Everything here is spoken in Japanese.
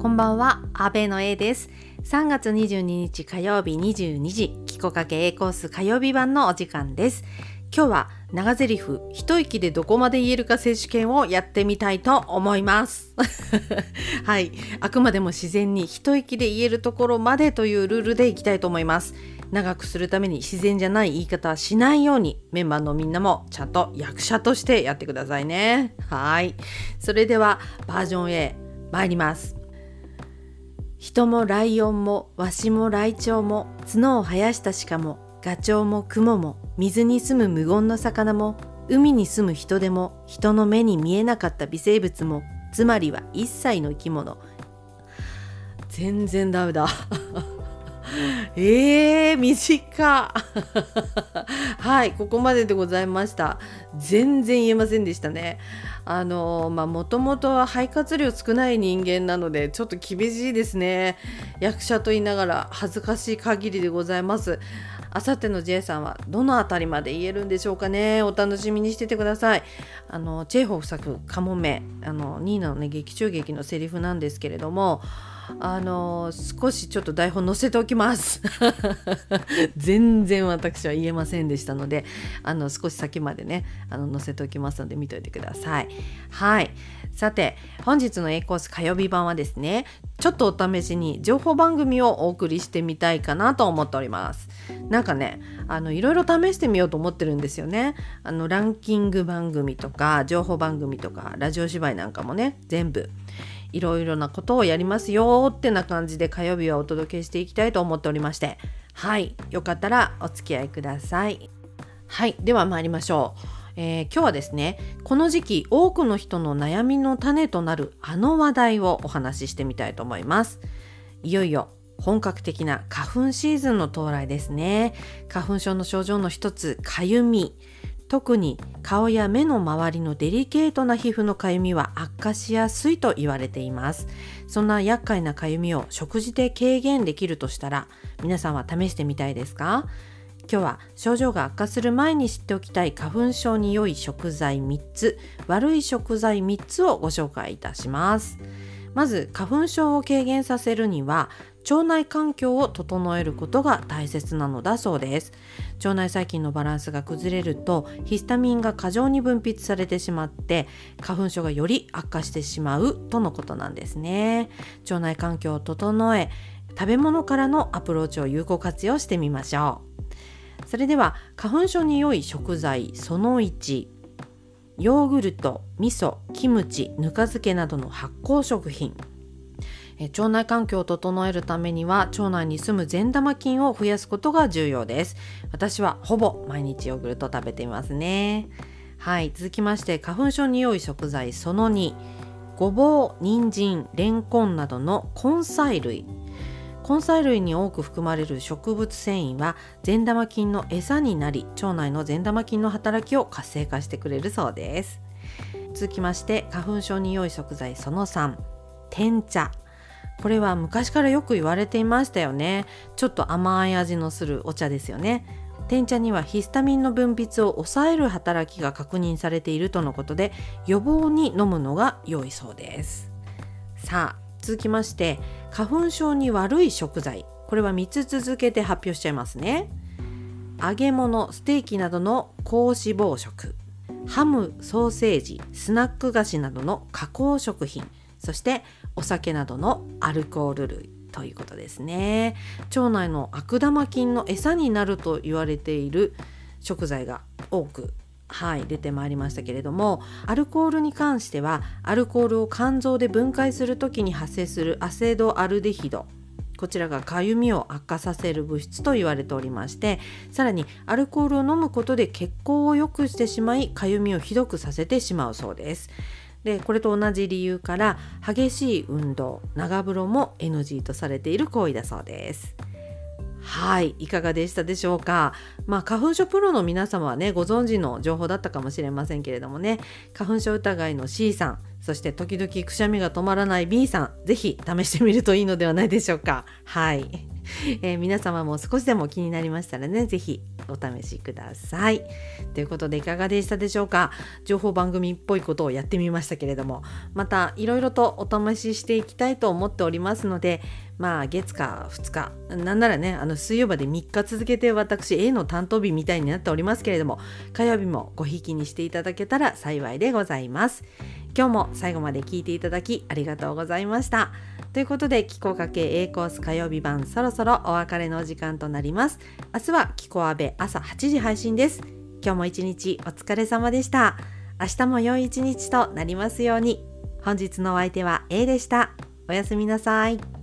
こんばんは、阿部の A です。3月22日火曜日22時、キコかけ A コース火曜日版のお時間です。今日は長台詞一息でどこまで言えるか選手権をやってみたいと思います。はい、あくまでも自然に一息で言えるところまでというルールでいきたいと思います。長くするために自然じゃない言い方はしないようにメンバーのみんなもちゃんと役者としてやってくださいね。はい。それではバージョン A 参ります。人もライオンもワシもライチョウも角を生やした鹿もガチョウもクモも水に住む無言の魚も海に住む人でも人の目に見えなかった微生物もつまりは一切の生き物。全然ダメだ。えー、短。はいここまででございました。全然言えませんでしたね。あのまあもともとは肺活量少ない人間なのでちょっと厳しいですね。役者と言いながら恥ずかしい限りでございます。あさっての J さんはどのあたりまで言えるんでしょうかね。お楽しみにしててください。あのチェーホフ作「カモメ」あのニーナのね劇中劇のセリフなんですけれどもあの少しちょっと台本載せておきます。全然私は言えませんでしたのであの少し先までねあの載せておきますので見といてください。はい。さて本日の A コース火曜日版はですねちょっとお試しに情報番組をお送りしてみたいかなと思っております。なんかねあのいろいろ試してみようと思ってるんですよね。あのランキング番組とか情報番組とかラジオ芝居なんかもね全部。いろいろなことをやりますよってな感じで火曜日はお届けしていきたいと思っておりまして。はい。よかったらお付き合いください。はい。では参りましょう、えー、今日はですねこの時期多くの人の悩みの種となるあの話題をお話ししてみたいと思います。いよいよ本格的な花粉シーズンの到来ですね。花粉症の症状の一つかゆみ。特に顔や目の周りのデリケートな皮膚のかゆみは悪化しやすいと言われています。そんな厄介なかゆみを食事で軽減できるとしたら皆さんは試してみたいですか？今日は症状が悪化する前に知っておきたい花粉症に良い食材3つ悪い食材3つをご紹介いたします。まず花粉症を軽減させるには腸内環境を整えることが大切なのだそうです。腸内細菌のバランスが崩れるとヒスタミンが過剰に分泌されてしまって花粉症がより悪化してしまうとのことなんですね。腸内環境を整え食べ物からのアプローチを有効活用してみましょう。それでは花粉症に良い食材その1ヨーグルト、味噌、キムチ、ぬか漬けなどの発酵食品。腸内環境を整えるためには腸内に住む善玉菌を増やすことが重要です。私はほぼ毎日ヨーグルト食べていますね。はい続きまして花粉症に良い食材その2ごぼう、人参、レンコンなどの根菜類。根菜類に多く含まれる植物繊維は善玉菌の餌になり腸内の善玉菌の働きを活性化してくれるそうです。続きまして花粉症に良い食材その3天茶。これは昔からよく言われていましたよね。ちょっと甘い味のするお茶ですよね。天茶にはヒスタミンの分泌を抑える働きが確認されているとのことで予防に飲むのが良いそうです。さあ続きまして花粉症に悪い食材。これは3つ続けて発表しちゃいますね。揚げ物ステーキなどの高脂肪食。ハムソーセージスナック菓子などの加工食品。そしてお酒などのアルコール類ということですね。腸内の悪玉菌の餌になると言われている食材が多くはい出てまいりましたけれどもアルコールに関してはアルコールを肝臓で分解する時に発生するアセドアルデヒドこちらがかゆみを悪化させる物質と言われておりましてさらにアルコールを飲むことで血行を良くしてしまいかゆみをひどくさせてしまうそうです。でこれと同じ理由から激しい運動長風呂も NG とされている行為だそうです。はいいかがでしたでしょうか？まあ花粉症プロの皆様はねご存知の情報だったかもしれませんけれどもね。花粉症疑いの C さんそして時々くしゃみが止まらない B さん是非試してみるといいのではないでしょうか？はい。えー、皆様も少しでも気になりましたらね是非お試しください。ということでいかがでしたでしょうか？情報番組っぽいことをやってみましたけれども。またいろいろとお試ししていきたいと思っておりますのでまあ月か2日なんならねあの水曜日で3日続けて私 A の担当日みたいになっておりますけれども火曜日もごひきにしていただけたら幸いでございます。今日も最後まで聞いていただきありがとうございました。ということで、気候かけ A コース火曜日版そろそろお別れのお時間となります。明日は気候阿部朝8時配信です。今日も一日お疲れ様でした。明日も良い一日となりますように。本日のお相手は A でした。おやすみなさい。